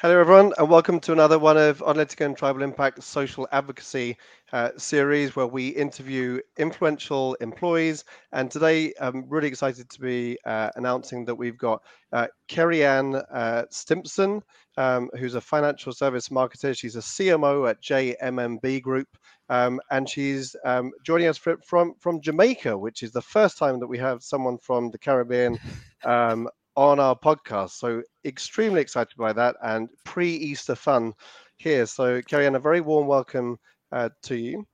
Hello, everyone, and welcome to another one of Onalytica and Tribal Impact social advocacy uh, series where we interview influential employees. And today, I'm really excited to be uh, announcing that we've got uh, Kerry Ann uh, Stimpson, um, who's a financial service marketer. She's a CMO at JMMB Group, um, and she's um, joining us from, from, from Jamaica, which is the first time that we have someone from the Caribbean um, on our podcast. So extremely excited by that and pre-Easter fun here. So Ann, a very warm welcome uh, to you.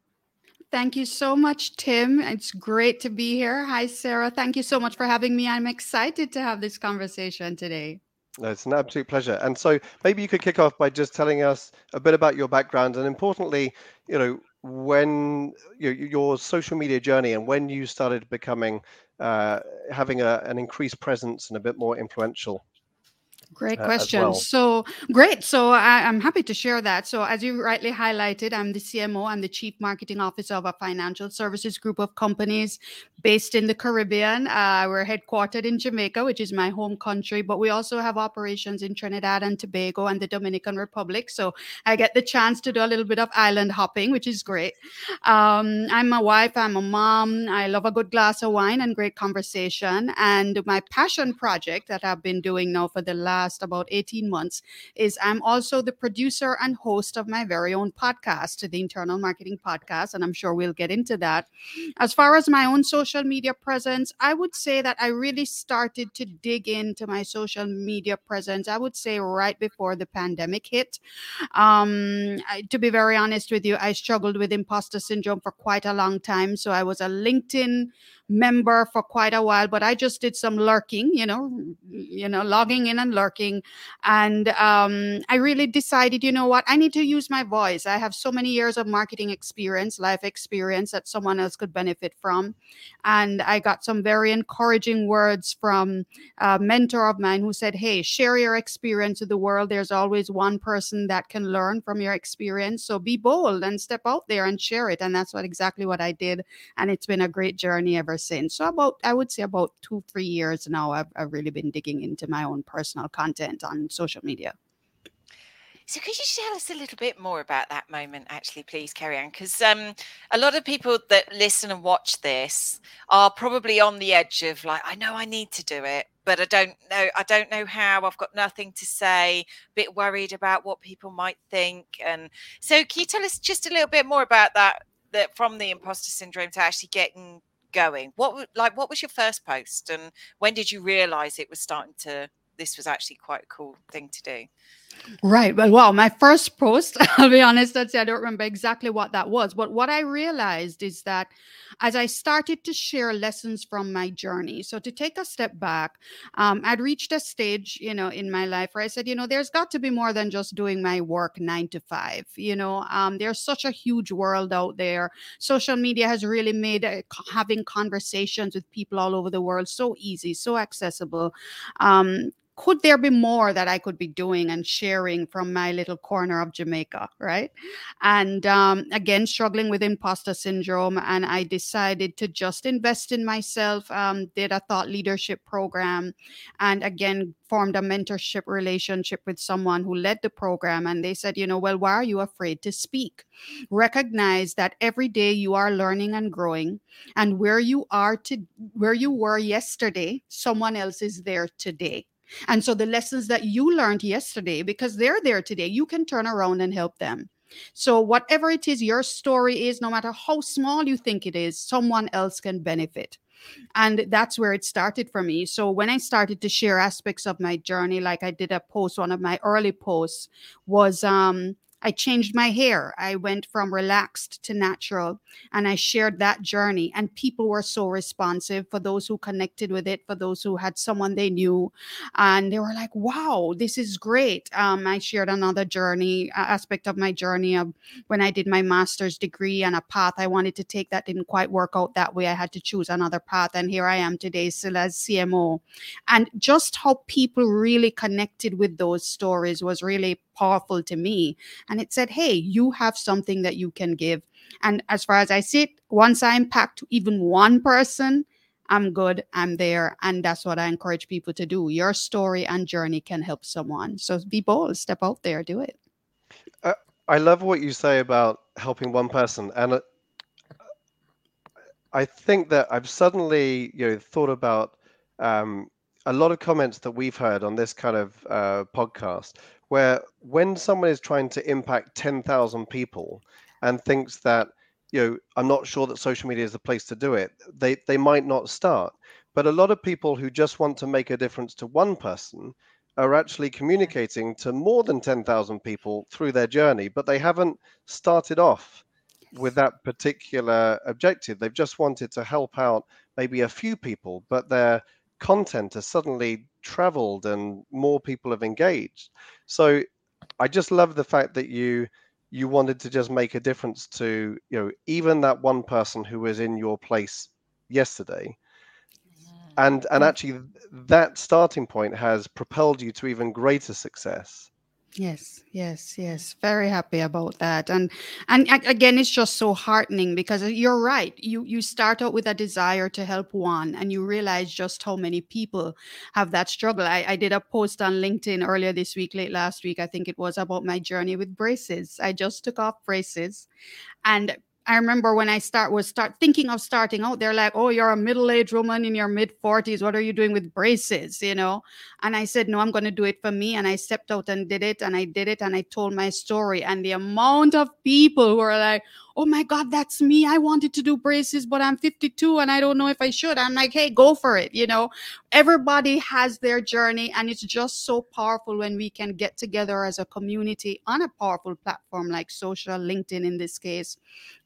Thank you so much, Tim. It's great to be here. Hi, Sarah. Thank you so much for having me. I'm excited to have this conversation today. It's an absolute pleasure. And so maybe you could kick off by just telling us a bit about your background and importantly, you know, when your, your social media journey and when you started becoming Uh, having a, an increased presence and a bit more influential Great uh, question. Well. So great. So I, am happy to share that. So as you rightly highlighted, I'm the CMO. I'm the Chief Marketing Officer of a financial services group of companies based in the Caribbean. Uh, we're headquartered in Jamaica, which is my home country, but we also have operations in Trinidad and Tobago and the Dominican Republic. So I get the chance to do a little bit of island hopping, which is great. Um, I'm a wife. I'm a mom. I love a good glass of wine and great conversation. And my passion project that I've been doing now for the last last about 18 months is I'm also the producer and host of my very own podcast, the Internal Marketing Podcast, and I'm sure we'll get into that. As far as my own social media presence, I would say that I really started to dig into my social media presence, I would say right before the pandemic hit. Um, I, to be very honest with you, I struggled with imposter syndrome for quite a long time. So I was a LinkedIn member for quite a while, but I just did some lurking, you know, you know, logging in and lurking. And um, I really decided, you know what, I need to use my voice. I have so many years of marketing experience, life experience that someone else could benefit from. And I got some very encouraging words from a mentor of mine who said, Hey, share your experience with the world. There's always one person that can learn from your experience. So be bold and step out there and share it. And that's what exactly what I did. And it's been a great journey ever since. So about I would say about two three years now, I've, I've really been digging into my own personal content on social media. So, could you tell us a little bit more about that moment, actually, please, Kerry Ann? Because um, a lot of people that listen and watch this are probably on the edge of like, I know I need to do it, but I don't know. I don't know how. I've got nothing to say. A bit worried about what people might think. And so, can you tell us just a little bit more about that? That from the imposter syndrome to actually getting going? What like what was your first post and when did you realize it was starting to this was actually quite a cool thing to do Right. Well, well, my first post, I'll be honest, I'd say I don't remember exactly what that was. But what I realized is that as I started to share lessons from my journey, so to take a step back, um, I'd reached a stage, you know, in my life where I said, you know, there's got to be more than just doing my work nine to five. You know, um, there's such a huge world out there. Social media has really made uh, having conversations with people all over the world so easy, so accessible. Um, could there be more that I could be doing and sharing from my little corner of Jamaica, right? And um, again, struggling with imposter syndrome, and I decided to just invest in myself. Um, did a thought leadership program, and again formed a mentorship relationship with someone who led the program. And they said, you know, well, why are you afraid to speak? Recognize that every day you are learning and growing, and where you are to where you were yesterday, someone else is there today and so the lessons that you learned yesterday, because they're there today, you can turn around and help them. So, whatever it is your story is, no matter how small you think it is, someone else can benefit. And that's where it started for me. So, when I started to share aspects of my journey, like I did a post, one of my early posts was um, I changed my hair. I went from relaxed to natural and I shared that journey. And people were so responsive for those who connected with it, for those who had someone they knew. And they were like, wow, this is great. Um, I shared another journey, aspect of my journey of when I did my master's degree and a path I wanted to take that didn't quite work out that way. I had to choose another path. And here I am today, still as CMO. And just how people really connected with those stories was really powerful to me. And it said, hey, you have something that you can give. And as far as I see it, once I impact even one person, I'm good, I'm there. And that's what I encourage people to do. Your story and journey can help someone. So be bold, step out there, do it. Uh, I love what you say about helping one person. And I think that I've suddenly you know, thought about um, a lot of comments that we've heard on this kind of uh, podcast where when someone is trying to impact 10,000 people and thinks that you know, I'm not sure that social media is the place to do it. They they might not start, but a lot of people who just want to make a difference to one person are actually communicating to more than 10,000 people through their journey, but they haven't started off with that particular objective. They've just wanted to help out maybe a few people, but their content has suddenly traveled and more people have engaged. So I just love the fact that you you wanted to just make a difference to you know even that one person who was in your place yesterday. Mm-hmm. And and mm. actually that starting point has propelled you to even greater success Yes, yes, yes. Very happy about that. And and again, it's just so heartening because uh, you're right. You you start out with a desire to help one, and you realize just how many people have that struggle. I, I did a post on LinkedIn earlier this week, late last week, I think it was about my journey with braces. I just took off braces, and I remember when I start was start thinking of starting out, they're like, "Oh, you're a middle-aged woman in your mid 40s. What are you doing with braces?" You know. And I said, "No, I'm going to do it for me." And I stepped out and did it, and I did it, and I told my story. And the amount of people who are like, oh my God, that's me. I wanted to do braces, but I'm 52 and I don't know if I should. I'm like, hey, go for it. You know, everybody has their journey and it's just so powerful when we can get together as a community on a powerful platform like social, LinkedIn in this case,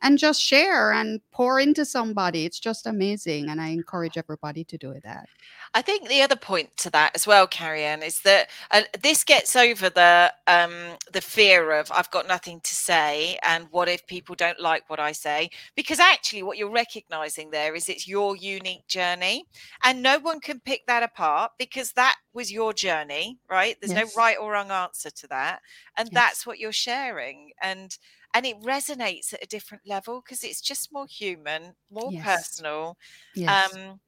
and just share and pour into somebody. It's just amazing. And I encourage everybody to do that. I think the other point to that as well, Kerry-Ann, is that uh, this gets over the um, the fear of I've got nothing to say, and what if people don't like what I say? Because actually, what you're recognizing there is it's your unique journey, and no one can pick that apart because that was your journey, right? There's yes. no right or wrong answer to that, and yes. that's what you're sharing, and and it resonates at a different level because it's just more human, more yes. personal. Um,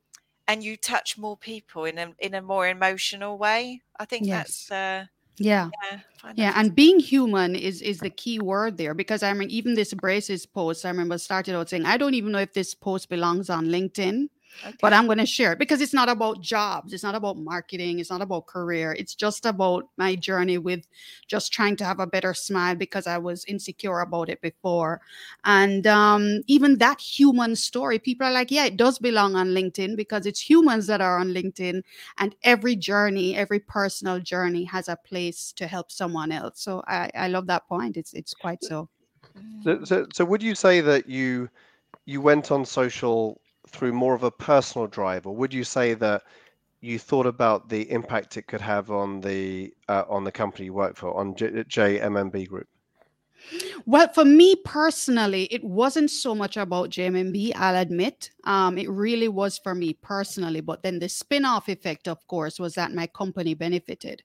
and you touch more people in a in a more emotional way. I think that's uh, yeah yeah, yeah. and being human is is the key word there because i mean even this braces post i remember started out saying i don't even know if this post belongs on linkedin Okay. But I'm going to share it because it's not about jobs. It's not about marketing. It's not about career. It's just about my journey with just trying to have a better smile because I was insecure about it before. And um, even that human story, people are like, yeah, it does belong on LinkedIn because it's humans that are on LinkedIn. And every journey, every personal journey has a place to help someone else. So I, I love that point. It's, it's quite so. So, so, so would you say that you you went on social through more of a personal drive, or would you say that you thought about the impact it could have on the uh, on the company you work for, on J- JMMB Group? Well, for me personally, it wasn't so much about JMB, I'll admit. Um, it really was for me personally. But then the spin off effect, of course, was that my company benefited.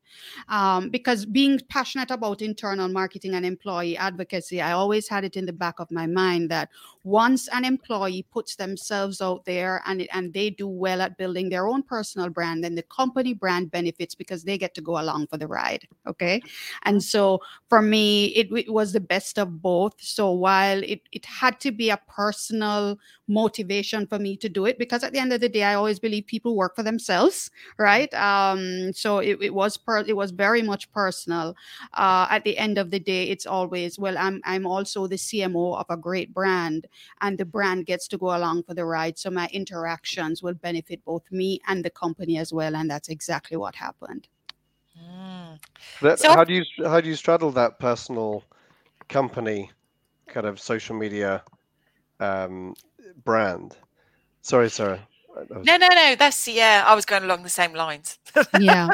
Um, because being passionate about internal marketing and employee advocacy, I always had it in the back of my mind that once an employee puts themselves out there and, and they do well at building their own personal brand, then the company brand benefits because they get to go along for the ride. Okay. And so for me, it, it was the best of both. So while it, it had to be a personal motivation for me to do it, because at the end of the day, I always believe people work for themselves, right? Um, so it, it was per, it was very much personal. Uh, at the end of the day, it's always well, I'm I'm also the CMO of a great brand, and the brand gets to go along for the ride. So my interactions will benefit both me and the company as well, and that's exactly what happened. Mm. That, so, how do you how do you straddle that personal company kind of social media um, brand. Sorry, Sarah. No, no, no. That's yeah. I was going along the same lines. yeah.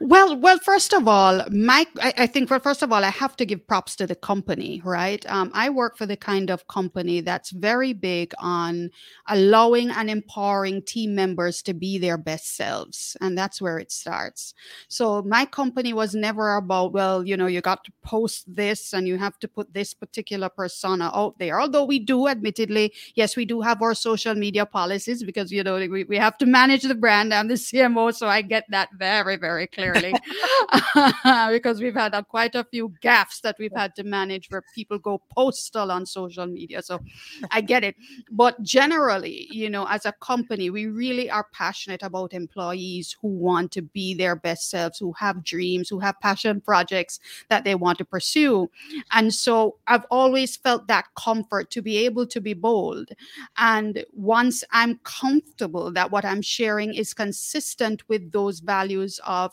Well, well. First of all, Mike. I, I, think. Well, first of all, I have to give props to the company. Right. Um, I work for the kind of company that's very big on allowing and empowering team members to be their best selves, and that's where it starts. So my company was never about well, you know, you got to post this and you have to put this particular persona out there. Although we do, admittedly, yes, we do have our social media policies because you know we, we have to manage the brand. I'm the CMO, so I get that very, very clearly because we've had quite a few gaffes that we've had to manage where people go postal on social media. So I get it. But generally, you know, as a company, we really are passionate about employees who want to be their best selves, who have dreams, who have passion projects that they want to pursue. And so I've always felt that comfort to be able to be bold. And once I'm comfortable that what I'm sharing is consistent with those values of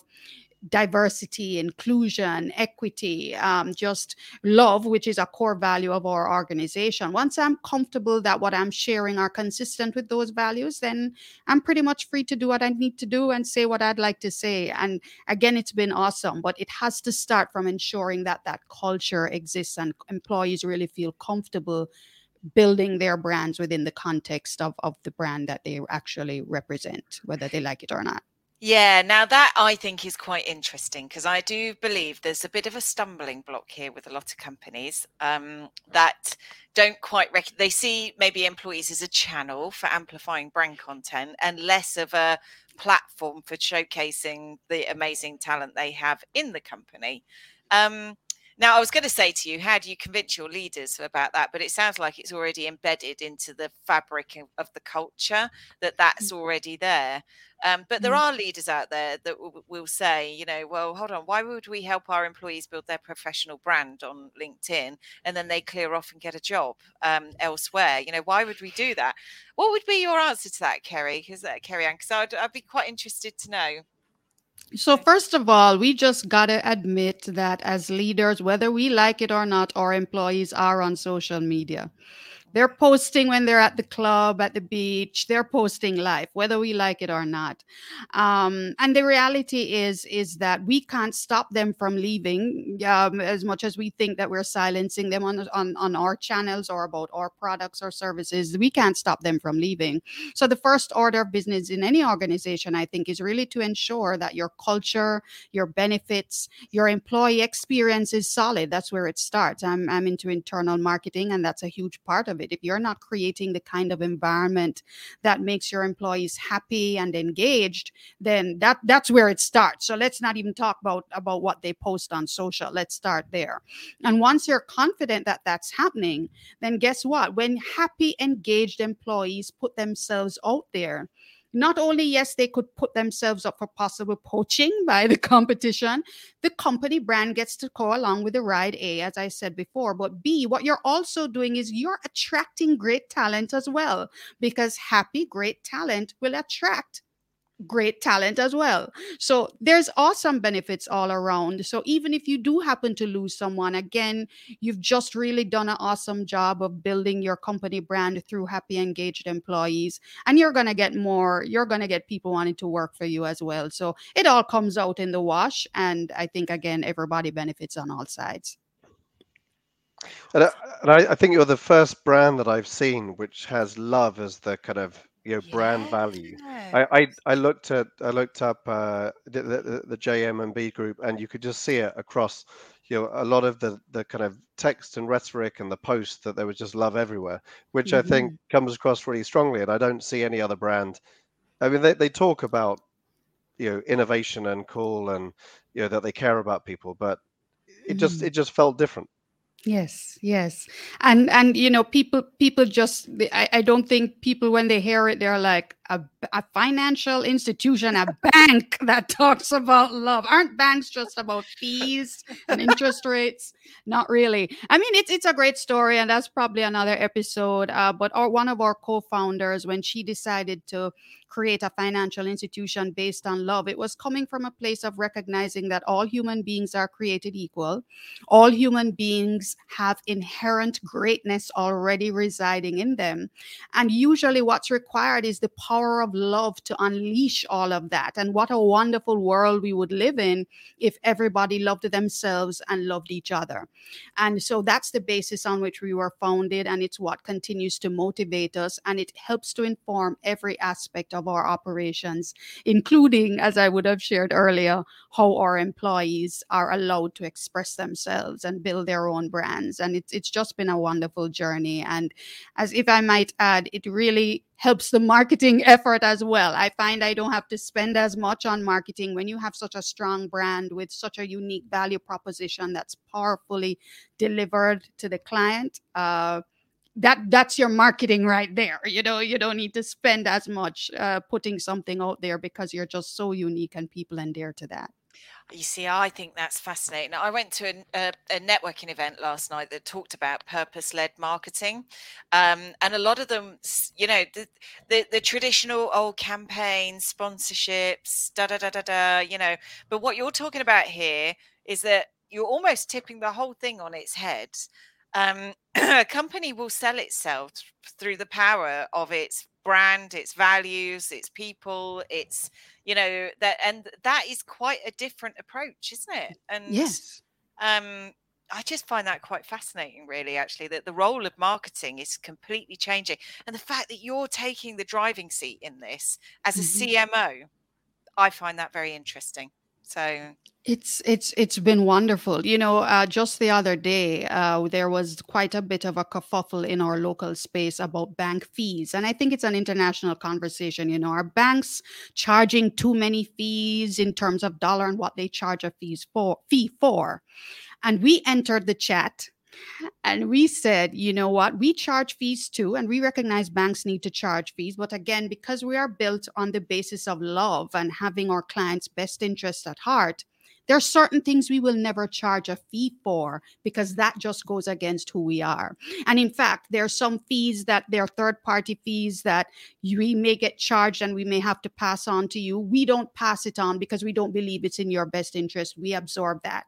diversity, inclusion, equity, um, just love, which is a core value of our organization. Once I'm comfortable that what I'm sharing are consistent with those values, then I'm pretty much free to do what I need to do and say what I'd like to say. And again, it's been awesome, but it has to start from ensuring that that culture exists and employees really feel comfortable building their brands within the context of, of the brand that they actually represent, whether they like it or not. Yeah, now that I think is quite interesting because I do believe there's a bit of a stumbling block here with a lot of companies um, that don't quite rec- they see maybe employees as a channel for amplifying brand content and less of a platform for showcasing the amazing talent they have in the company. Um, now, I was going to say to you, how do you convince your leaders about that? But it sounds like it's already embedded into the fabric of the culture that that's mm. already there. Um, but there mm. are leaders out there that w- will say, you know, well, hold on, why would we help our employees build their professional brand on LinkedIn and then they clear off and get a job um, elsewhere? You know, why would we do that? What would be your answer to that, Kerry? Because uh, Kerry Ann, because I'd, I'd be quite interested to know. So, first of all, we just got to admit that as leaders, whether we like it or not, our employees are on social media. They're posting when they're at the club, at the beach. They're posting life, whether we like it or not. Um, and the reality is, is that we can't stop them from leaving um, as much as we think that we're silencing them on, on, on our channels or about our products or services. We can't stop them from leaving. So the first order of business in any organization, I think, is really to ensure that your culture, your benefits, your employee experience is solid. That's where it starts. I'm, I'm into internal marketing, and that's a huge part of it it. If you're not creating the kind of environment that makes your employees happy and engaged, then that that's where it starts. So let's not even talk about about what they post on social. Let's start there. And once you're confident that that's happening, then guess what? When happy engaged employees put themselves out there, not only, yes, they could put themselves up for possible poaching by the competition, the company brand gets to go along with the ride, A, as I said before. But B, what you're also doing is you're attracting great talent as well, because happy, great talent will attract great talent as well. So there's awesome benefits all around. So even if you do happen to lose someone, again, you've just really done an awesome job of building your company brand through happy, engaged employees. And you're going to get more, you're going to get people wanting to work for you as well. So it all comes out in the wash. And I think, again, everybody benefits on all sides. And, I, and I, think you're the first brand that I've seen which has love as the kind of you know brand value. I, I I looked at I looked up uh, the, the the JMMB group, and you could just see it across you know a lot of the the kind of text and rhetoric and the post that there was just love everywhere, which mm-hmm. I think mm-hmm. comes across really strongly, and I don't see any other brand. I mean, they they talk about you know innovation and cool and you know that they care about people, but it just mm. it just felt different yes yes. And and you know people people just I, I don't think people when they hear it they're like a, a financial institution a bank that talks about love. Aren't banks just about fees and interest rates? Not really. I mean it's it's a great story and that's probably another episode uh, but our, one of our co-founders when she decided to create a financial institution based on love. It was coming from a place of recognizing that all human beings are created equal. All human beings have inherent greatness already residing in them. And usually, what's required is the power of love to unleash all of that. And what a wonderful world we would live in if everybody loved themselves and loved each other. And so that's the basis on which we were founded. And it's what continues to motivate us. And it helps to inform every aspect of of our operations, including, as I would have shared earlier, how our employees are allowed to express themselves and build their own brands. And it's, it's just been a wonderful journey. And as if I might add, it really helps the marketing effort as well. I find I don't have to spend as much on marketing when you have such a strong brand with such a unique value proposition that's powerfully delivered to the client. Uh, that that's your marketing right there you know you don't need to spend as much uh, putting something out there because you're just so unique and people endear to that you see, I think that's fascinating. I went to a, a, a networking event last night that talked about purpose-led marketing, um, and a lot of them, you know, the, the, the traditional old campaigns, sponsorships, da da da da da, you know. But what you're talking about here is that you're almost tipping the whole thing on its head. Um, a company will sell itself through the power of its brand, its values, its people, its you know that, and that is quite a different approach, isn't it? And yes, um, I just find that quite fascinating, really. Actually, that the role of marketing is completely changing, and the fact that you're taking the driving seat in this as a mm-hmm. CMO, I find that very interesting. So it's it's it's been wonderful. You know, uh, just the other day, uh, there was quite a bit of a kerfuffle in our local space about bank fees, and I think it's an international conversation. You know, are banks charging too many fees in terms of dollar and what they charge a fees for fee for? And we entered the chat and we said, you know what, we charge fees too, and we recognize banks need to charge fees. But again, because we are built on the basis of love and having our clients' best interests at heart, there are certain things we will never charge a fee for because that just goes against who we are. And in fact, there are some fees that they're third party fees that we may get charged and we may have to pass on to you. We don't pass it on because we don't believe it's in your best interest. We absorb that.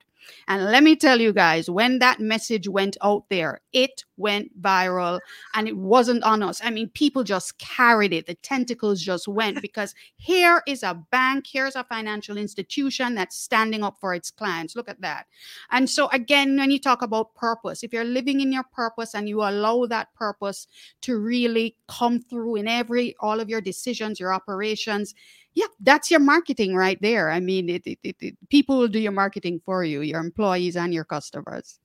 And let me tell you guys, when that message went out there, it went viral and it wasn't on us. I mean, people just carried it. The tentacles just went because here is a bank, here's a financial institution that's standing up for its clients. Look at that. And so, again, when you talk about purpose, if you're living in your purpose and you allow that purpose to really come through in every, all of your decisions, your operations, yeah that's your marketing right there i mean it, it, it, people will do your marketing for you your employees and your customers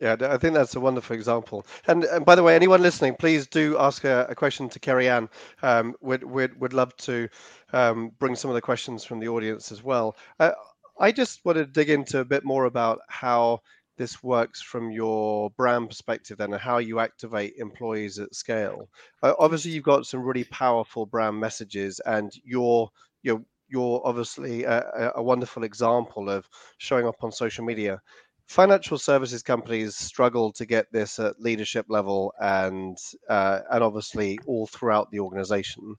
yeah, I think that's a wonderful example. And, and by the way, anyone listening, please do ask a, a question to Kerry Ann. Um, we'd, we'd, we'd love to um, bring some of the questions from the audience as well. Uh, I just want to dig into a bit more about how this works from your brand perspective then and how you activate employees at scale? Uh, obviously you've got some really powerful brand messages and you're you're you're obviously a, a wonderful example of showing up on social media. Financial services companies struggle to get this at leadership level and uh, and obviously all throughout the organization.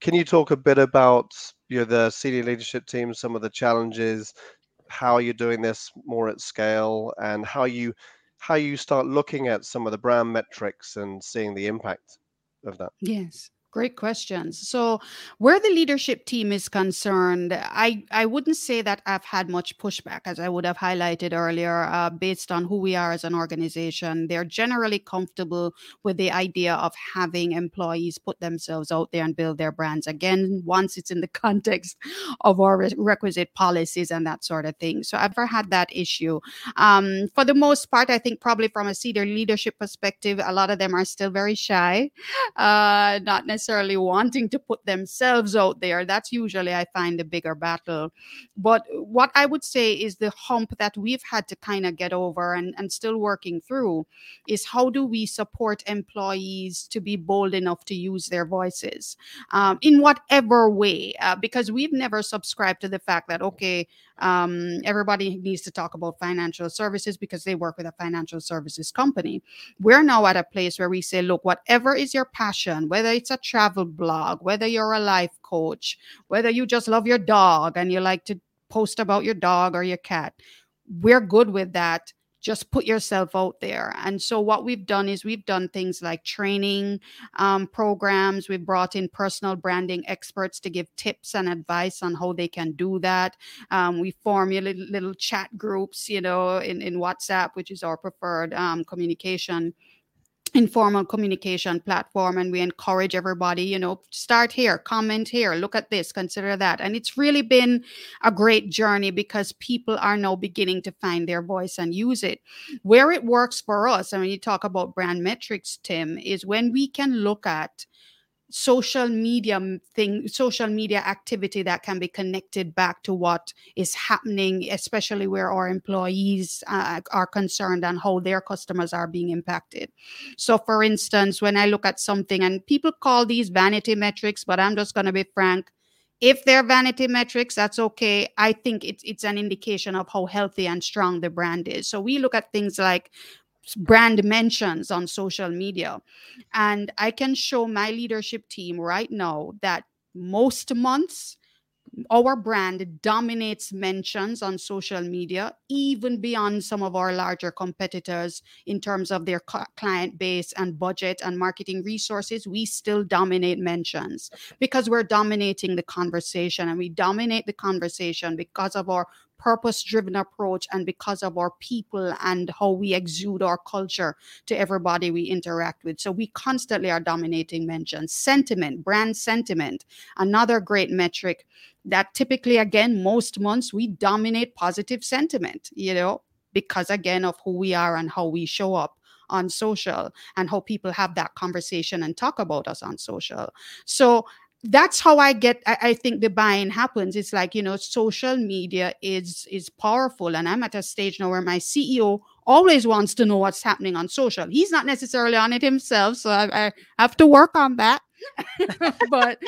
Can you talk a bit about you know, the senior leadership team some of the challenges how you're doing this more at scale and how you how you start looking at some of the brand metrics and seeing the impact of that. Yes. Great questions. So, where the leadership team is concerned, I, I wouldn't say that I've had much pushback, as I would have highlighted earlier, uh, based on who we are as an organization. They're generally comfortable with the idea of having employees put themselves out there and build their brands. Again, once it's in the context of our re- requisite policies and that sort of thing. So, I've never had that issue. Um, for the most part, I think probably from a senior leadership perspective, a lot of them are still very shy, uh, not necessarily necessarily wanting to put themselves out there. That's usually, I find, a bigger battle. But what I would say is the hump that we've had to kind of get over and, and still working through is how do we support employees to be bold enough to use their voices um, in whatever way? Uh, because we've never subscribed to the fact that, okay, um, everybody needs to talk about financial services because they work with a financial services company. We're now at a place where we say, look, whatever is your passion, whether it's a travel blog, whether you're a life coach, whether you just love your dog and you like to post about your dog or your cat, we're good with that just put yourself out there. And so, what we've done is we've done things like training um, programs. We've brought in personal branding experts to give tips and advice on how they can do that. Um, we formulate little chat groups, you know, in, in WhatsApp, which is our preferred um, communication informal communication platform and we encourage everybody you know start here comment here look at this consider that. And it's really been a great journey because people are now beginning to find their voice and use it. Where it works for us and when you talk about brand metrics tim is when we can look at social media thing social media activity that can be connected back to what is happening especially where our employees uh, are concerned and how their customers are being impacted. So for instance when i look at something and people call these vanity metrics but i'm just going to be frank if they're vanity metrics that's okay. I think it's, it's an indication of how healthy and strong the brand is. So we look at things like brand mentions on social media. And I can show my leadership team right now that most months, our brand dominates mentions on social media, even beyond some of our larger competitors in terms of their client base and budget and marketing resources. We still dominate mentions because we're dominating the conversation and we dominate the conversation because of our purpose driven approach and because of our people and how we exude our culture to everybody we interact with. So we constantly are dominating mentions. Sentiment, brand sentiment, another great metric that typically, again, most months we dominate positive sentiment, you know, because again of who we are and how we show up on social and how people have that conversation and talk about us on social. So that's how i get I, I, think the buying happens. It's like you know social media is is powerful and i'm at a stage now where my ceo always wants to know what's happening on social. He's not necessarily on it himself so i, I have to work on that. But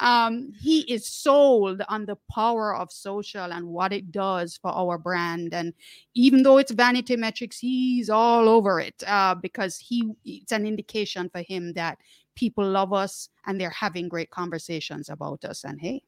um, he is sold on the power of social and what it does for our brand. And even though it's vanity metrics he's all over it uh, because he it's an indication for him that people love us and they're having great conversations about us. And hey,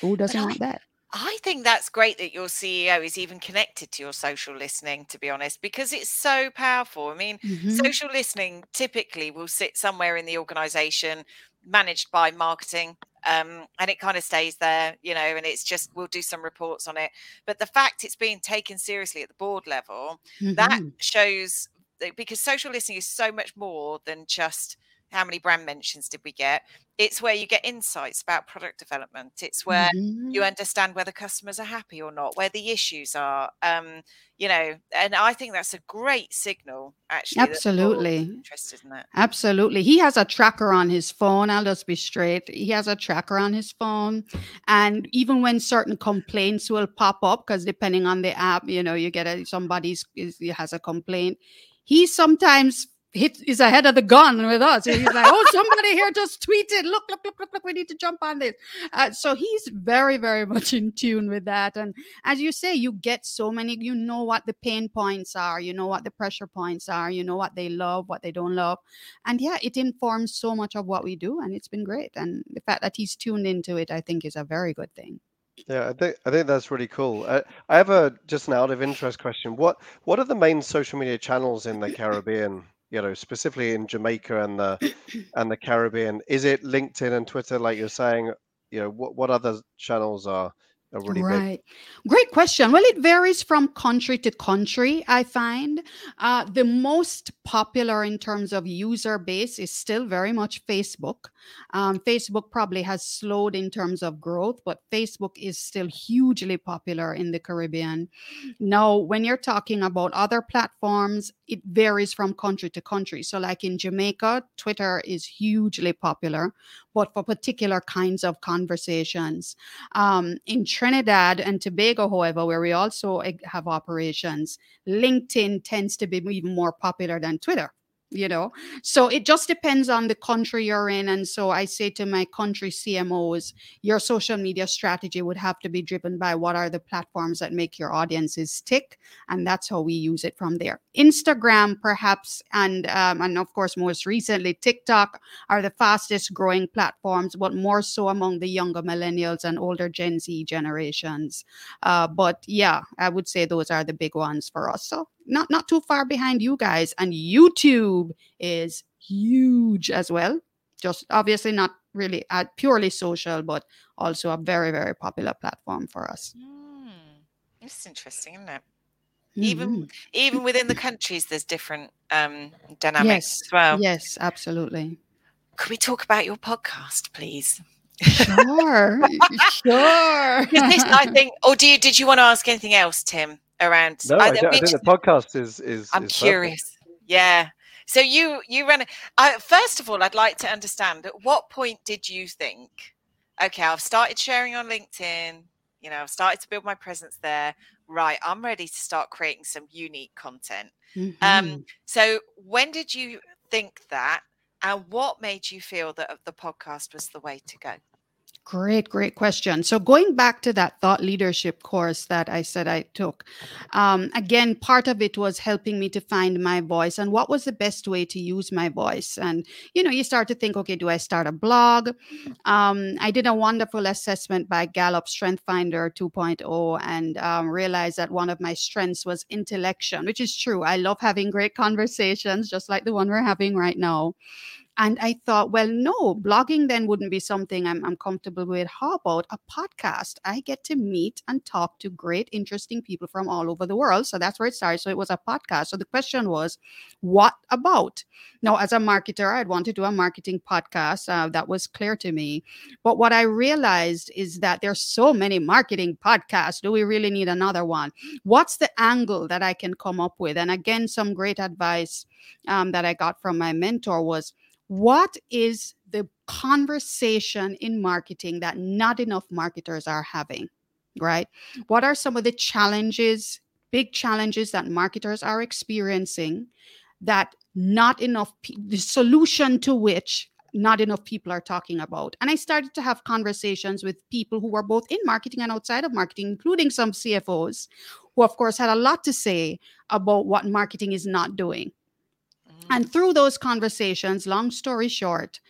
who doesn't want that? I think that's great that your CEO is even connected to your social listening, to be honest, because it's so powerful. I mean, mm-hmm. social listening typically will sit somewhere in the organization managed by marketing. Um, and it kind of stays there, you know, and it's just we'll do some reports on it. But the fact it's being taken seriously at the board level, mm-hmm. that shows because social listening is so much more than just how many brand mentions did we get? It's where you get insights about product development. It's where mm-hmm. you understand whether customers are happy or not where the issues are um you know and i think that's a great signal actually absolutely. interested in that. Absolutely. He has a tracker on his phone i'll just be straight he has a tracker on his phone and even when certain complaints will pop up because depending on the app you know you get a somebody's is, has a complaint he sometimes hit is ahead of the gun with us. He's like, oh, somebody here just tweeted, look, look, look, look, look, we need to jump on this. Uh, so he's very, very much in tune with that. And as you say, you get so many, you know what the pain points are, you know what the pressure points are, you know what they love, what they don't love. And yeah, it informs so much of what we do. And it's been great. And the fact that he's tuned into it, I think, is a very good thing. Yeah, I think I think that's really cool. Uh, I have a just an out of interest question. What what are the main social media channels in the Caribbean? You know, specifically in Jamaica and the and the Caribbean? Is it LinkedIn and Twitter, like you're saying? You know, what what other channels are really right. Great question. Well, it varies from country to country, I find. Uh, the most popular in terms of user base is still very much Facebook. Um, Facebook probably has slowed in terms of growth, but Facebook is still hugely popular in the Caribbean. Now, when you're talking about other platforms, it varies from country to country. So, like in Jamaica, Twitter is hugely popular, but for particular kinds of conversations. Um, in Trinidad and Tobago, however, where we also eh, have operations, LinkedIn tends to be even more popular than Twitter you know? So it just depends on the country you're in and so i say to my country cmos your social media strategy would have to be driven by what are the platforms that make your audiences tick and that's how we use it from there. Instagram perhaps and um, and of course most recently tiktok are the fastest growing platforms but more so among the younger millennials and older gen z generations. Uh, but yeah i would say those are the big ones for us. So not not too far behind you guys. And YouTube is huge as well. Just obviously not really uh, purely social, but also a very very popular platform for us. Mm, it's interesting, isn't it? Mm-hmm. Even even within the countries, there's different um, dynamics yes. as well. Yes, absolutely. Could we talk about your podcast, please? Sure, sure. this, I think, or do you did you want to ask anything else, Tim? Around? No, I, I, I think the podcast is is. I'm is curious. Perfect. Yeah. So you you ran. I, first of all, I'd like to understand at what point did you think, okay, I've started sharing on LinkedIn. You know, I've started to build my presence there. Right, I'm ready to start creating some unique content. Um, mm-hmm. Um, so when did you think that, and what made you feel that the podcast was the way to go? Great, great question. So, going back to that thought leadership course that I said I took, um, again, part of it was helping me to find my voice and what was the best way to use my voice. And, you know, you start to think, okay, do I start a blog? Um, I did a wonderful assessment by Gallup Strength Finder 2.0 and um, realized that one of my strengths was intellection, which is true. I love having great conversations, just like the one we're having right now. And I thought, well, no, blogging then wouldn't be something I'm, I'm comfortable with. How about a podcast? I get to meet and talk to great, interesting people from all over the world. So that's where it started. So it was a podcast. So the question was, what about? Now, as a marketer, I'd want to do a marketing podcast. Uh, that was clear to me. But what I realized is that there's so many marketing podcasts. Do we really need another one? What's the angle that I can come up with? And again, some great advice um, that I got from my mentor was what is the conversation in marketing that not enough marketers are having right? What are some of the challenges big challenges that marketers are experiencing that not enough pe- the solution to which not enough people are talking about? And i started to have conversations with people who were both in marketing and outside of marketing including some cfos who of course had a lot to say about what marketing is not doing and through those conversations, long story short,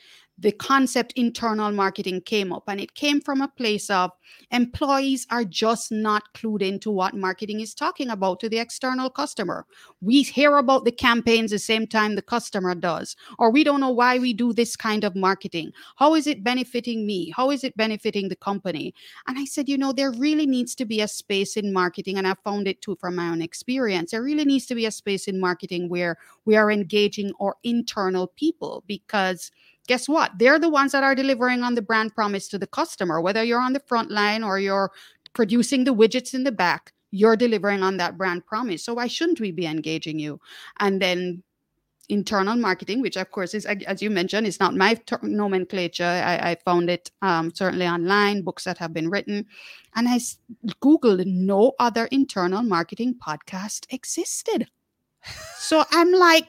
the concept internal marketing came up and it came from a place of employees are just not clued into what marketing is talking about to the external customer. We hear about the campaigns the same time the customer does or we don't know why we do this kind of marketing. How is it benefiting me? How is it benefiting the company? And i said you know there really needs to be a space in marketing and i found it too from my own experience. There really needs to be a space in marketing where we are engaging our internal people because guess what? They're the ones that are delivering on the brand promise to the customer, whether you're on the front line or you're producing the widgets in the back, you're delivering on that brand promise. So why shouldn't we be engaging you? And then internal marketing, which of course is, as you mentioned, is not my ter- nomenclature. I, I, found it um, certainly online, books that have been written. And I Googled no other internal marketing podcast existed. So I'm like,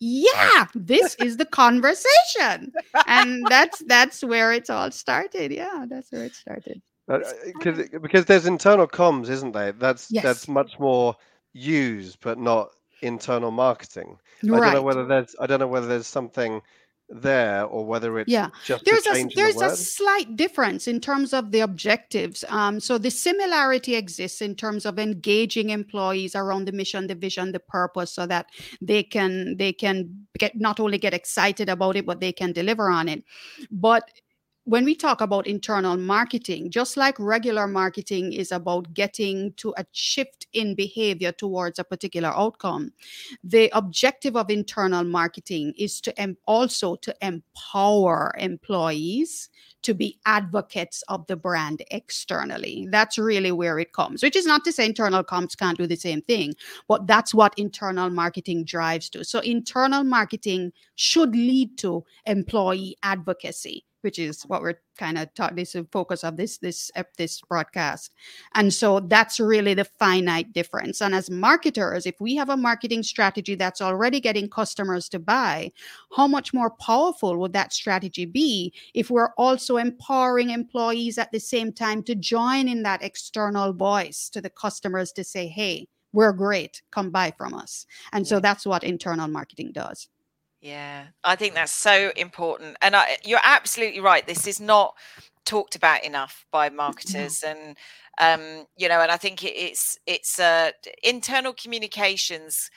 yeah this is the conversation. And that's that's where it's all started. Yeah that's where it started. Because uh, because there's internal comms isn't there? That's yes. that's much more used but not internal marketing. Right. i don't know whether there's i don't know whether there's something there or whether it's yeah. there's a there's the a slight difference in terms of the objectives um, so the similarity exists in terms of engaging employees around the mission the vision the purpose so that they can they can get not only get excited about it but they can deliver on it. But when we talk about internal marketing, just like regular marketing is about getting to a shift in behavior towards a particular outcome, the objective of internal marketing is to em- also to empower employees to be advocates of the brand externally. That's really where it comes, which is not to say internal comms can't do the same thing, but that's what internal marketing drives to. So, internal marketing should lead to employee advocacy which is what we're kind of taught this is the focus of this this this broadcast. And so that's really the finite difference. And as marketers if we have a marketing strategy that's already getting customers to buy how much more powerful would that strategy be if we're also empowering employees at the same time to join in that external voice to the customers to say hey we're great. Come buy from us. And so that's what internal marketing does yeah, I think that's so important. And I, you're absolutely right. This is not talked about enough by marketers and um, you know, and I think it, it's it's uh, internal communications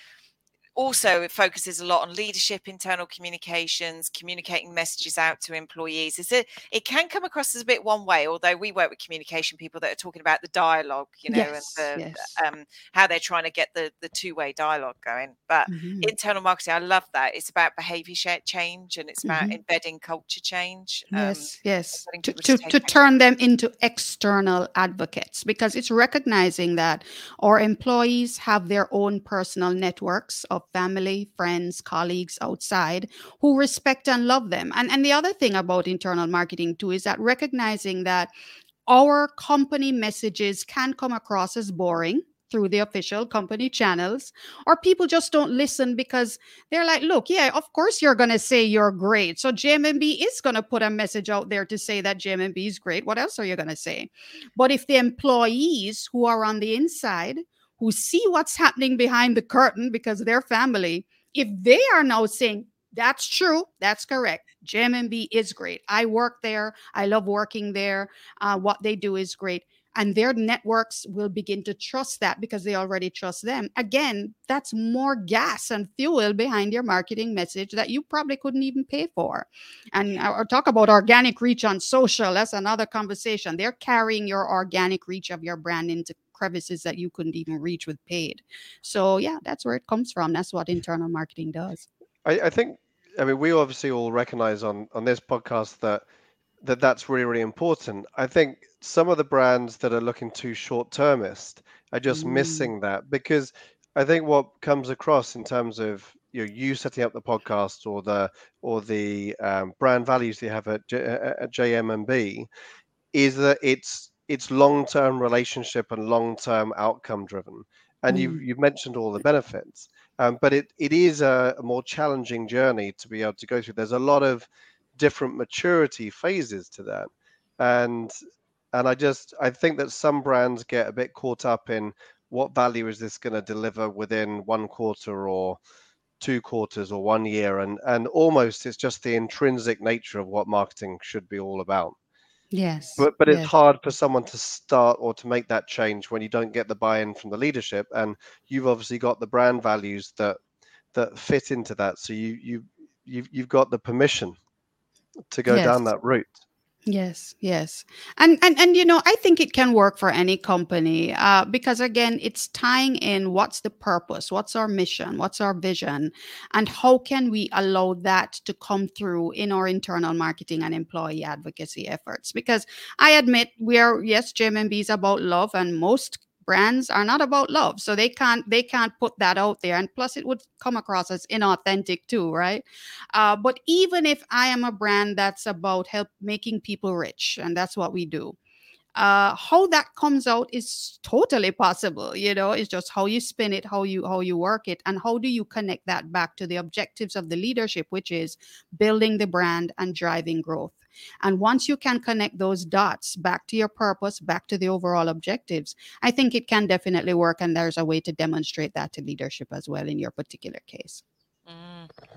also it focuses a lot on leadership internal communications communicating messages out to employees is it it can come across as a bit one way although we work with communication people that are talking about the dialogue you know yes, and the, yes. um, how they're trying to get the the two-way dialogue going but mm-hmm. internal marketing i love that it's about behavior change and it's about mm-hmm. embedding culture change yes um, yes to, to, to turn them into external advocates because it's recognizing that our employees have their own personal networks of family, friends, colleagues outside who respect and love them. And, and the other thing about internal marketing, too, is that recognizing that our company messages can come across as boring through the official company channels, or people just don't listen because they're like, look, yeah, of course you're going to say you're great. So JMMB is going to put a message out there to say that JMMB is great. What else are you going to say? But if the employees who are on the inside who see what's happening behind the curtain because they're family, if they are now saying, that's true, that's correct. JMMB is great. I work there. I love working there. Uh, what they do is great. And their networks will begin to trust that because they already trust them. Again, that's more gas and fuel behind your marketing message that you probably couldn't even pay for. And I'll talk about organic reach on social. That's another conversation. They're carrying your organic reach of your brand into crevices that you couldn't even reach with paid. So yeah, that's where it comes from. That's what internal marketing does. I, I think I mean we obviously all recognize on on this podcast that that that's really really important. I think some of the brands that are looking too short termist are just mm. missing that because I think what comes across in terms of you know, you setting up the podcast or the or the um, brand values you have at, J, at JMMB is that it's it's long-term relationship and long-term outcome driven. And mm. you you've mentioned all the benefits um, but it it is a, a, more challenging journey to be able to go through. There's a lot of different maturity phases to that. And and i just i think that some brands get a bit caught up in what value is this going to deliver within one quarter or two quarters or one year. And and almost it's just the intrinsic nature of what marketing should be all about Yes. But but yes. it's hard for someone to start or to make that change when you don't get the buy-in from the leadership, and you've obviously got the brand values that that fit into that. So you you you've you've got the permission to go yes. down that route. Yes, yes. And and and you know, I think it can work for any company uh, because again, it's tying in what's the purpose, what's our mission, what's our vision, and how can we allow that to come through in our internal marketing and employee advocacy efforts? Because I admit we are yes, JMMB is about love, and most brands are not about love. So they can't they can't put that out there. And plus it would come across as inauthentic too right? Uh, but even if i am a brand that's about help making people rich and that's what we do uh, how that comes out is totally possible you know? It's just how you spin it how you how you work it and how do you connect that back to the objectives of the leadership which is building the brand and driving growth and once you can connect those dots back to your purpose, back to the overall objectives, I think it can definitely work. And there's a way to demonstrate that to leadership as well in your particular case.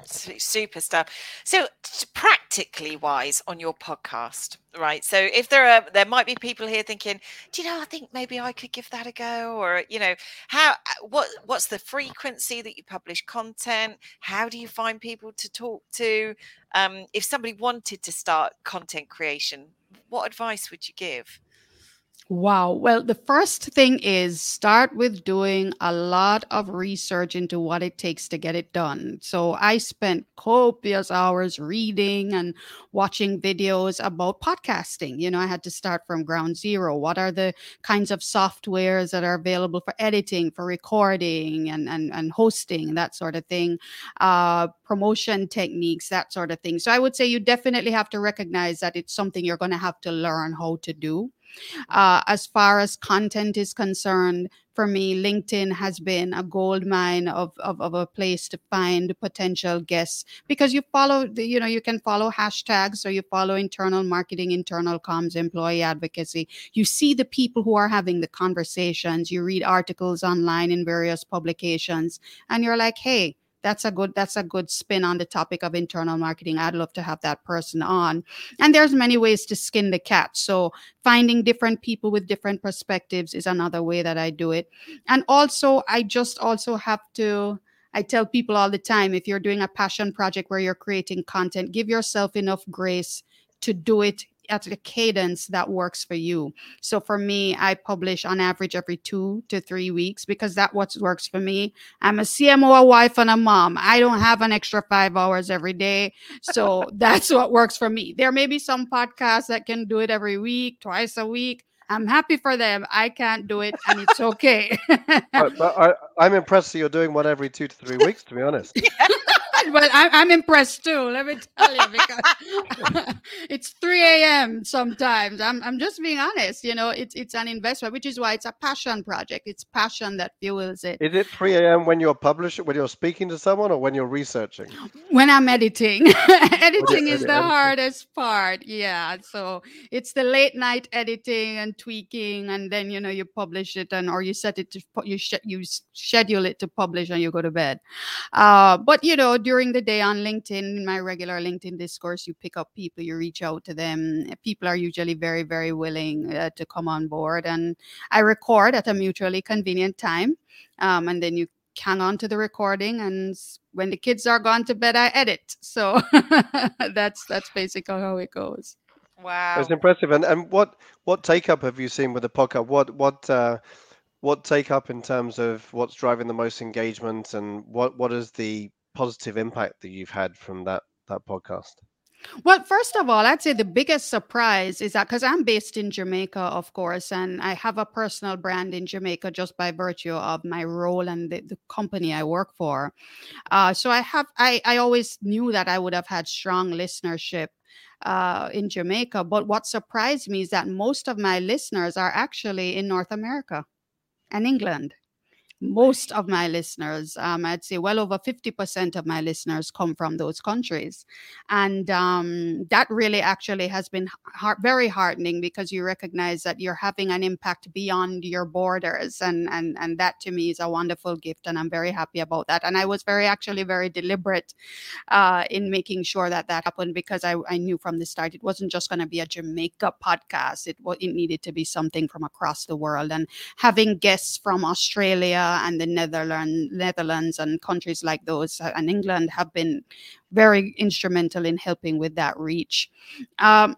Super stuff. So, practically wise on your podcast, right? So, if there are, there might be people here thinking, do you know, I think maybe I could give that a go, or you know, how, uh, what, what's the frequency that you publish content? How do you find people to talk to? Um, if somebody wanted to start content creation, what advice would you give? Wow. Well, the first thing is start with doing a lot of research into what it takes to get it done. So I spent copious hours reading and watching videos about podcasting. You know, I had to start from ground zero. What are the kinds of softwares that are available for editing, for recording, and, and, and hosting, that sort of thing, uh, promotion techniques, that sort of thing. So I would say you definitely have to recognize that it's something you're going to have to learn how to do. Uh, as far as content is concerned, for me, LinkedIn has been a gold mine of, of, of, a place to find potential guests because you follow, the, you know, you can follow hashtags. or you follow internal marketing, internal comms, employee advocacy. You see the people who are having the conversations. You read articles online in various publications, and you're like, hey, that's a good that's a good spin on the topic of internal marketing. I'd love to have that person on. And there's many ways to skin the cat. So finding different people with different perspectives is another way that i do it. And also i just also have to I tell people all the time if you're doing a passion project where you're creating content, give yourself enough grace to do it at a cadence that works for you. So for me, I publish on average every two to three weeks because that what works for me. I'm a CMO, a wife, and a mom. I don't have an extra five hours every day. So that's what works for me. There may be some podcasts that can do it every week, twice a week. I'm happy for them. I can't do it, and it's okay. but, but I, am I'm impressed that you're doing one every two to three weeks. To be honest. but I'm, I'm impressed too. Let me tell you, because it's 3 a.m. sometimes. I'm, I'm just being honest. You know, it's it's an investment, which is why it's a passion project. It's passion that fuels it. Is it 3 a.m. when you're publishing, when you're speaking to someone, or when you're researching? When I'm editing. editing is the hardest part. Yeah. So it's the late night editing and tweaking, and then you know you publish it, and or you set it to you sh- you schedule it to publish, and you go to bed. Uh, but you know during the day on LinkedIn, in my regular LinkedIn discourse, you pick up people, you reach out to them. People are usually very, very willing uh, to come on board. And I record at a mutually convenient time. Um, and then you hang on to the recording and when the kids are gone to bed i edit so that's that's basically how it goes wow it's impressive and and what what take up have you seen with the podcast what what uh what take up in terms of what's driving the most engagement and what what is the positive impact that you've had from that that podcast? Well, first of all, I'd say the biggest surprise is that because I'm based in Jamaica, of course, and I have a personal brand in Jamaica just by virtue of my role and the, the company I work for. Uh, so I have, I, I always knew that I would have had strong listenership uh, in Jamaica. But what surprised me is that most of my listeners are actually in North America and England most of my listeners, um, I'd say well over 50% of my listeners come from those countries. And um, that really actually has been very heartening because you recognize that you're having an impact beyond your borders. And, and, and that to me is a wonderful gift. And I'm very happy about that. And I was very, actually, very deliberate uh, in making sure that that happened because I, I knew from the start it wasn't just going to be a Jamaica podcast, it, it needed to be something from across the world. And having guests from Australia, and the Netherlands, Netherlands and countries like those uh, and England have been very instrumental in helping with that reach. Um,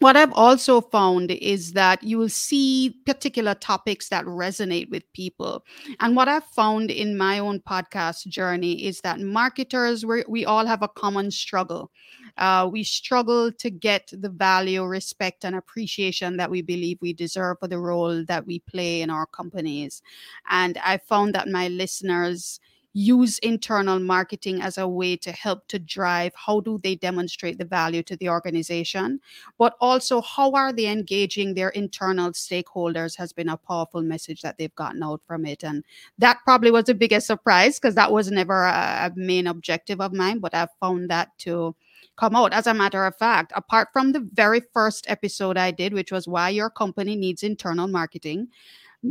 what I've also found is that you will see particular topics that resonate with people. And what I've found in my own podcast journey is that marketers, we all have a common struggle. Uh, we struggle to get the value, respect, and appreciation that we believe we deserve for the role that we play in our companies. And I found that my listeners use internal marketing as a way to help to drive how do they demonstrate the value to the organization but also how are they engaging their internal stakeholders has been a powerful message that they've gotten out from it and that probably was the biggest surprise because that was never a, a main objective of mine but i've found that to come out. As a matter of fact, apart from the very first episode I did, which was why your company needs internal marketing,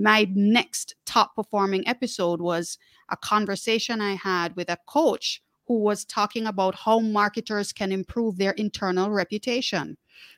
my next top performing episode was a conversation I had with a coach who was talking about how marketers can improve their internal reputation.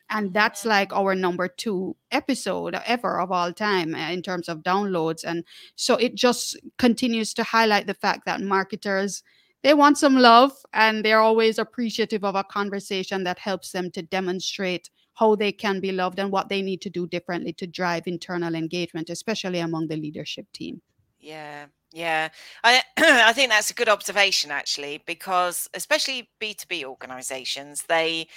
And that's like our number two episode ever of all time uh, in terms of downloads. And so it just continues to highlight the fact that marketers they want some love and they're always appreciative of a conversation that helps them to demonstrate how they can be loved and what they need to do differently to drive internal engagement especially among the leadership team. Yeah yeah. I i think that's a good observation actually because especially b2b organizations they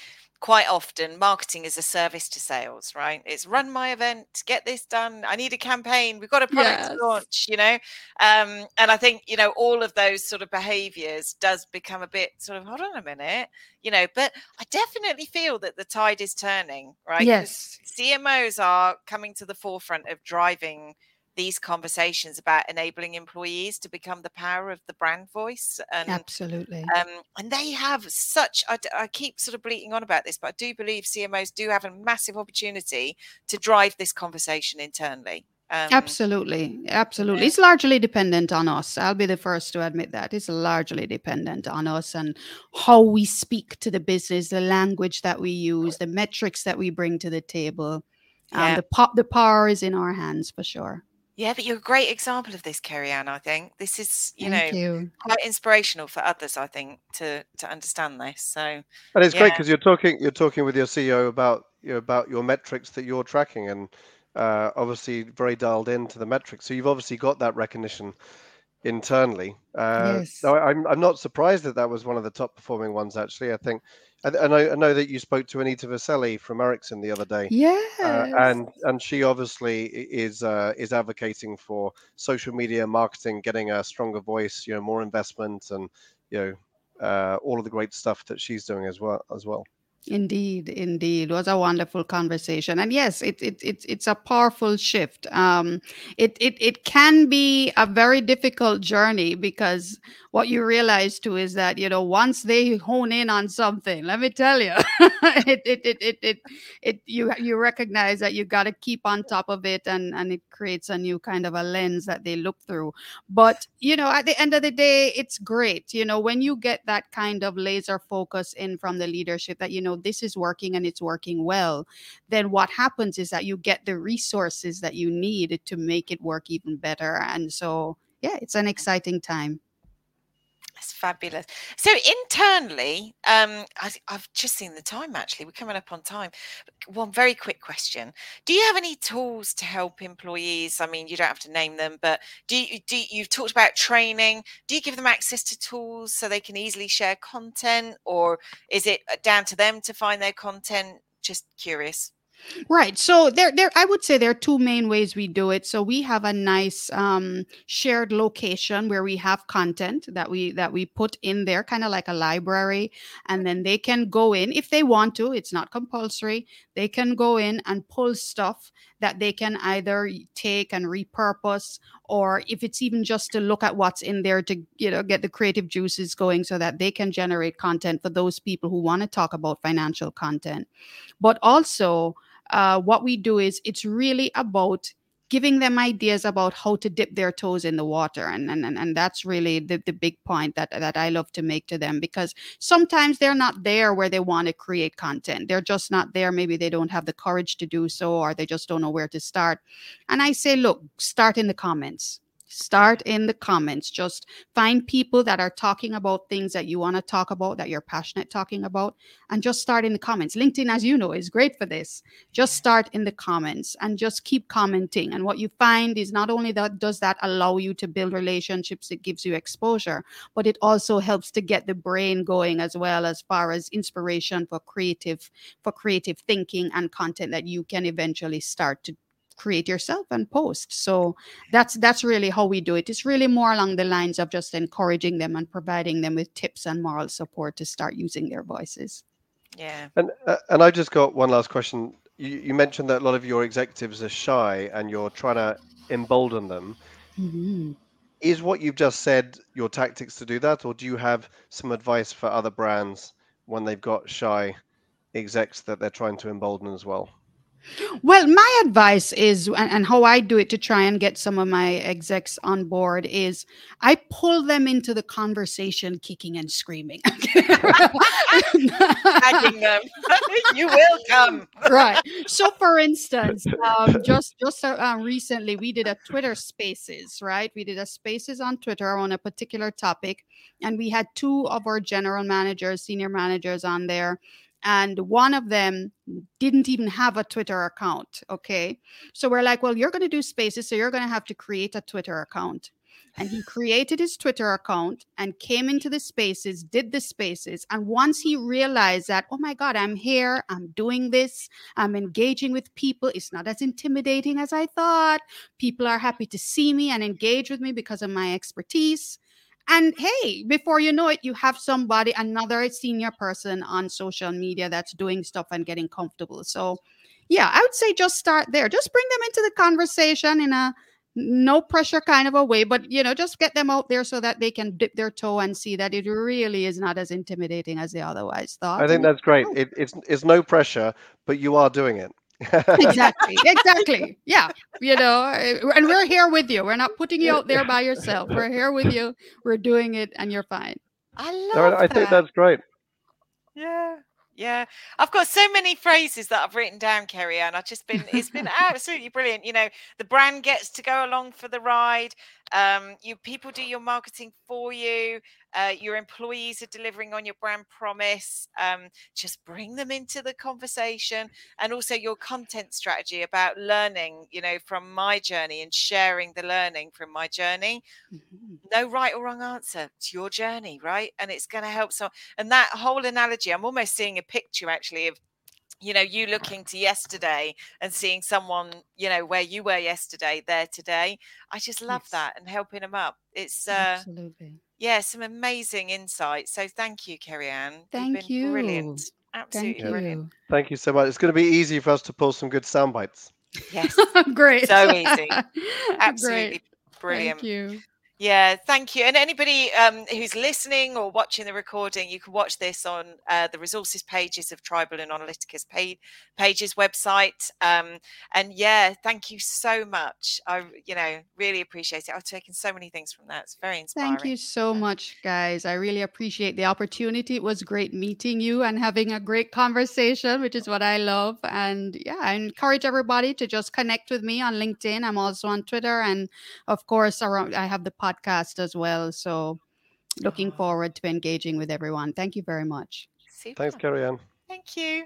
quite often marketing is a service to sales, right? It's run my event, get this done. I need a campaign. We've got a product yes. to launch, you know? Um, and I think, you know, all of those sort of behaviors does become a bit sort of, hold on a minute, you know, but I definitely feel that the tide is turning, right? Yes. CMOs are coming to the forefront of driving these conversations about enabling employees to become the power of the brand voice and absolutely. um, and they have such I, I, keep sort of bleating on about this but i do believe cmos do have a massive opportunity to drive this conversation internally um, absolutely absolutely. yeah. it's largely dependent on us. I'll be the first to admit that. It's largely dependent on us and how we speak to the business the language that we use the metrics that we bring to the table um, yeah. the, po- the power is in our hands for sure Yeah, but you're a great example of this, Kerry-Ann. I think this is, you Thank know, you. quite inspirational for others. I think to to understand this. So, And it's great because you're talking you're talking with your CEO about you know, about your metrics that you're tracking, and uh, obviously very dialed into the metrics. So you've obviously got that recognition internally. Uh, Yes. no, I'm I'm not surprised that that was one of the top performing ones. Actually, I think, and, and I, I know that you spoke to Anita Vaselli from Ericsson the other day. Uh, and and she obviously is uh, is advocating for social media marketing, getting a stronger voice, you know, more investment, and you know, uh, all of the great stuff that she's doing as well as well. Indeed, indeed, it was a wonderful conversation, and yes, it, it, it it's a powerful shift. Um, it it it can be a very difficult journey because what you realize too is that you know once they hone in on something, let me tell you, it, it it it it it you you recognize that you got to keep on top of it, and and it creates a new kind of a lens that they look through. But you know, at the end of the day, it's great. You know, when you get that kind of laser focus in from the leadership that you know this is working and it's working well, then what happens is that you get the resources that you need to make it work even better. And so, yeah, it's an exciting time. That's fabulous. So internally, um, I, I've just seen the time. Actually, we're coming up on time. One very quick question: Do you have any tools to help employees? I mean, you don't have to name them, but do you, do you- you've talked about training? Do you give them access to tools so they can easily share content, or is it uh, down to them to find their content? Just curious. Right. So there, there, I would say there are two main ways we do it. So we have a nice um, shared location where we have content that we that we put in there, kind of like a library, and then they can go in if they want to. It's not compulsory. They can go in and pull stuff that they can either take and repurpose, or if it's even just to look at what's in there to you know get the creative juices going, so that they can generate content for those people who want to talk about financial content. But also uh, what we do is it's really about giving them ideas about how to dip their toes in the water. And and, and, that's really the, the big point that that i love to make to them because sometimes they're not there where they want to create content. They're just not there. Maybe they don't have the courage to do so or they just don't know where to start. And i say look start in the comments start in the comments. Just find people that are talking about things that you want to talk about that you're passionate talking about and just start in the comments. Linkedin as you know is great for this. Just start in the comments and just keep commenting. And what you find is not only that does that allow you to build relationships it gives you exposure but it also helps to get the brain going as well as far as inspiration for creative for creative thinking and content that you can eventually start to create yourself and post so that's that's really how we do it it's really more along the lines of just encouraging them and providing them with tips and moral support to start using their voices Yeah. And uh, and I just got one last question. You, you mentioned that a lot of your executives are shy, and you're trying to embolden them. Mhm. Is what you've just said your tactics to do that, or do you have some advice for other brands when they've got shy execs that they're trying to embolden as well? Well, my advice is, and, and how I do it to try and get some of my execs on board is I pull them into the conversation kicking and screaming. Tagging them. you will come. right. So, for instance, um, just just uh, uh, recently we did a Twitter Spaces. Right, we did a Spaces on Twitter on a particular topic, and we had two of our general managers, senior managers on there, and one of them didn't even have a Twitter account. Okay, so we're like, well, you're going to do Spaces, so you're going to have to create a Twitter account. And he created his Twitter account and came into the spaces, did the spaces. And once he realized that, oh my God, I'm here, I'm doing this, I'm engaging with people, it's not as intimidating as I thought. People are happy to see me and engage with me because of my expertise. And hey, before you know it, you have somebody, another senior person on social media that's doing stuff and getting comfortable. So, yeah, I would say just start there. Just bring them into the conversation in a no pressure kind of a way, but you know, just get them out there so that they can dip their toe and see that it really is not as intimidating as they otherwise thought. I think that's great. It, it's it's no pressure, but you are doing it. Exactly exactly yeah you know eh, and we're here with you we're not putting you out there by yourself we're here with you we're doing it and you're fine I No, love I think that. that's great. Yeah. Yeah, I've got so many phrases that I've written down, Kerry, and I've just been it's been absolutely brilliant. You know, the brand gets to go along for the ride. Um, you people do your marketing for you. Uh, your employees are delivering on your brand promise. Um, just bring them into the conversation, and also your content strategy about learning. You know, from my journey and sharing the learning from my journey. Mm-hmm. No right or wrong answer. It's your journey, right? And it's going to help. So, and that whole analogy, I'm almost seeing a picture actually of you know you looking to yesterday and seeing someone you know where you were yesterday there today i just love yes. that and helping them up. It's uh absolutely. yeah some amazing insights so thank you kerry ann. Thank you brilliant. absolutely thank brilliant. you. thank you so much. It's going to be easy for us to pull some good sound bites. Yes. Great. So easy. Absolutely great. brilliant. thank you yeah, thank you. And anybody um, who's listening or watching the recording, you can watch this on uh, the resources pages of Tribal and Onalytica's page, pages website. Um, and yeah, thank you so much. I, you know, really appreciate it. I've taken so many things from that. It's very inspiring. Thank you so much, guys. I really appreciate the opportunity. It was great meeting you and having a great conversation, which is what I love. And yeah, I encourage everybody to just connect with me on LinkedIn. I'm also on Twitter, and of course, around I have the podcast podcast as well. So looking oh. forward to engaging with everyone. Thank you very much. Super. Thanks, Kerry-Ann. Thank you.